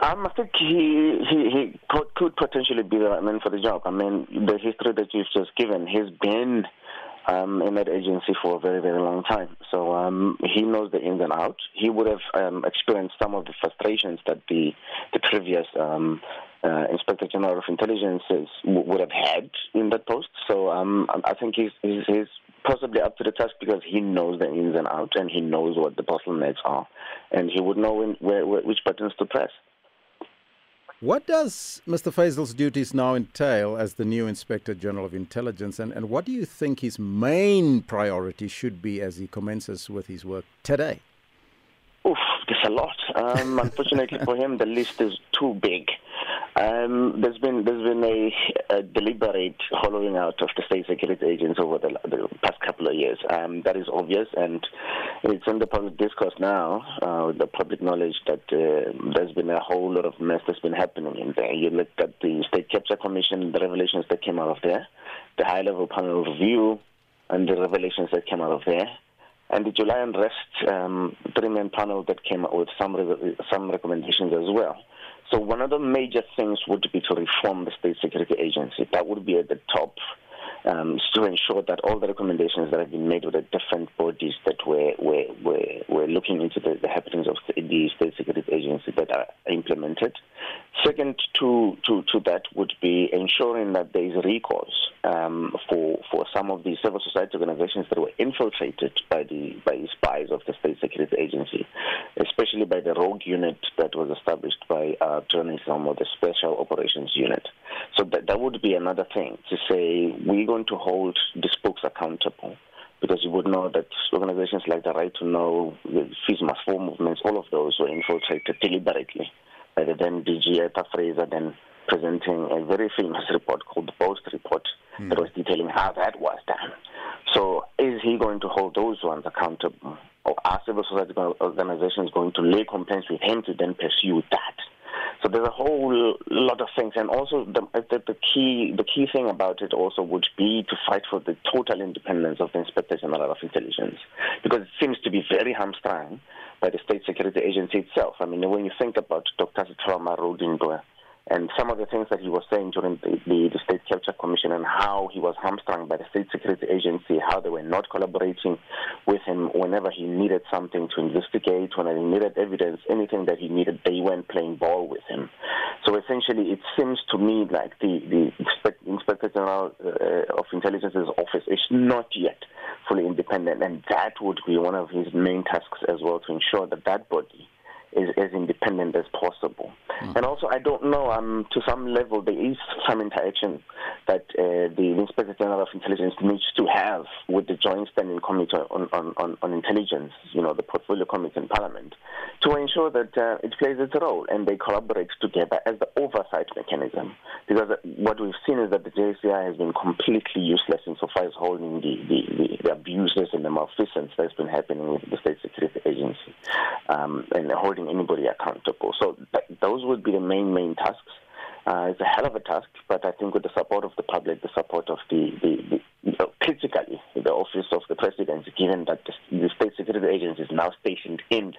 Um, I think he he, he could, potentially be the right man for the job. I mean, the history that you've just given, he's been um, in that agency for a very, very long time. So um, he knows the ins and outs. He would have um, experienced some of the frustrations that the the previous um, uh, Inspector General of Intelligence would have had in that post. So um, I think he's, he's, he's possibly up to the task because he knows the ins and outs and he knows what the bottlenecks are, and he would know where, where, which buttons to press. What does Mr. Fazel's duties now entail as the new Inspector General of Intelligence, and, and what do you think his main priority should be as he commences with his work today? Oof, there's a lot. Um, unfortunately for him, the list is too big. Um, there's been there's been a, a, deliberate hollowing out of the state security agents over the, the past couple of years. Um, that is obvious, and it's in the public discourse now, uh, the public knowledge that uh, there's been a whole lot of mess that's been happening in there. You look at the State Capture Commission, the revelations that came out of there, the high-level panel review, and the revelations that came out of there and the July unrest um, three-man panel that came up with some re- some recommendations as well. So one of the major things would be to reform the state security agency. That would be at the top um, to ensure that all the recommendations that have been made with the different bodies that were were, were, were looking into the, the happenings of the state security agency that are implemented. Second to, to, to that would be ensuring that there is recourse um, for for some of the civil society organizations that were infiltrated by the by the spies of the state security agency, especially by the rogue unit that was established by uh, journalism or the special operations unit. So that that would be another thing to say we're going to hold the spokes accountable because you would know that organizations like the Right to Know, the Must Fall movements, all of those were infiltrated deliberately by the then DG Arthur Fraser, then presenting a very famous report called the Post Report mm. that was detailing how that was done. So is he going to hold those ones accountable? Or are civil society organizations going to lay complaints with him to then pursue that? So there's a whole lot of things, and also the, the, the, key the key thing about it also would be to fight for the total independence of the Inspector General of Intelligence, because it seems to be very hamstrung by the State Security Agency itself. I mean, when you think about Dr. Setlhomamaru Dintwe, and some of the things that he was saying during the, the, the, State Capture Commission and how he was hamstrung by the State Security Agency, how they were not collaborating with him whenever he needed something to investigate, when he needed evidence, anything that he needed, they went playing ball with him. So essentially, it seems to me like the, the Inspector General uh, of Intelligence's office is not yet fully independent, and that would be one of his main tasks as well to ensure that that body is as independent as possible. Mm. And also, I don't know, um, to some level, there is some interaction that uh, the Inspector General of Intelligence needs to have with the Joint Standing Committee on, on, on, on Intelligence, you know, the Portfolio Committee in Parliament, to ensure that uh, it plays its role and they collaborate together as the oversight mechanism. Because what we've seen is that the JCI has been completely useless insofar as holding the, the, the, the abuses and the malfeasance that's been happening with the State Security Agency um, and holding anybody accountable. So th- those would be the main, main tasks. Uh, it's a hell of a task, but I think with the support of the public, the support of the, the, the critically, the office of the president, given that the, the state security agency is now stationed in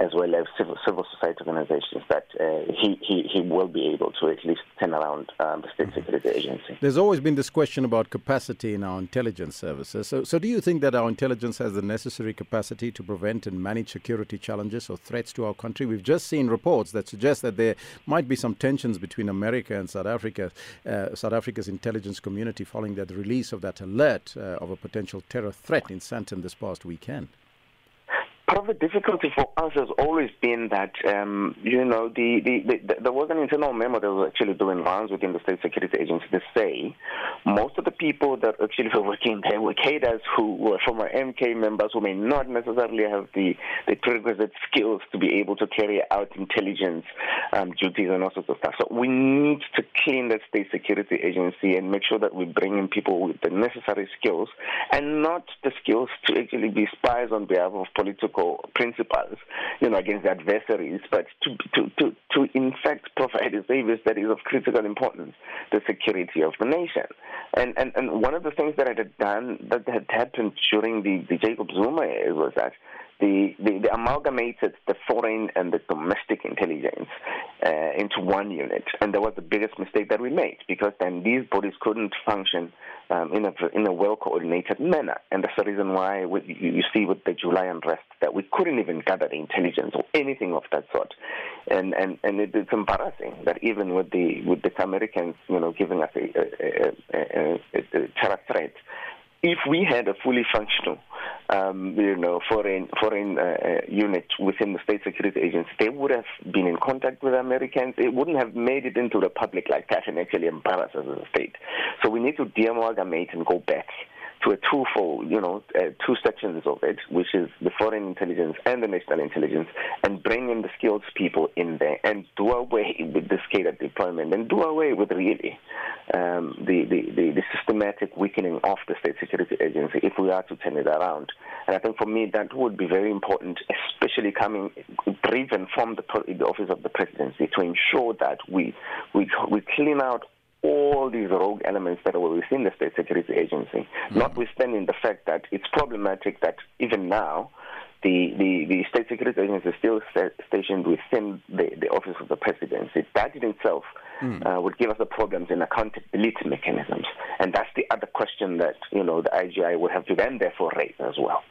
as well as civil, civil society organizations, that uh, he, he, he will be able to at least turn around um, the state security agency. There's always been this question about capacity in our intelligence services. So, so do you think that our intelligence has the necessary capacity to prevent and manage security challenges or threats to our country? We've just seen reports that suggest that there might be some tensions between America and South Africa, uh, South Africa's intelligence community following that release of that alert uh, of a potential terror threat in Sandton this past weekend the difficulty for us has always been that, um, you know, the, the, the, there was an internal memo that was actually doing rounds within the State Security Agency to say most of the people that actually were working there were cadres who were former MK members who may not necessarily have the, the prerequisite skills to be able to carry out intelligence um, duties and all sorts of stuff. So we need to clean the State Security Agency and make sure that we bring in people with the necessary skills and not the skills to actually be spies on behalf of political principals, you know, against adversaries, but to, to, to, to in fact provide a service that is of critical importance, the security of the nation. And, and, and one of the things that had done, that had happened during the, the Jacob Zuma era was that the, the, the amalgamated the foreign and the domestic intelligence uh, into one unit, and that was the biggest mistake that we made because then these bodies couldn't function um, in a in a well coordinated manner, and that's the reason why we, you see with the July unrest that we couldn't even gather the intelligence or anything of that sort, and and and it, it's embarrassing that even with the with the Americans, you know, giving us a, a, a, a terror threat if we had a fully functional, um, you know, foreign foreign uh, uh, unit within the state security agency, they would have been in contact with Americans. It wouldn't have made it into the public like that and actually embarrass us as a state. So we need to de-amalgamate and go back to twofold, you know, uh, two sections of it, which is the foreign intelligence and the national intelligence, and bring in the skilled people in there and do away with the scale deployment and do away with really um, the, the, the, the, systematic weakening of the state security agency if we are to turn it around. And I think for me that would be very important, especially coming driven from the, the office of the presidency to ensure that we, we, we clean out all these rogue elements that were within the State Security Agency, mm-hmm. notwithstanding the fact that it's problematic that even now the, the, the State Security Agency is still stationed within the, the Office of the Presidency. That in itself mm. uh, would give us the problems in accountability mechanisms. And that's the other question that, you know, the IGI would have to then therefore raise as well.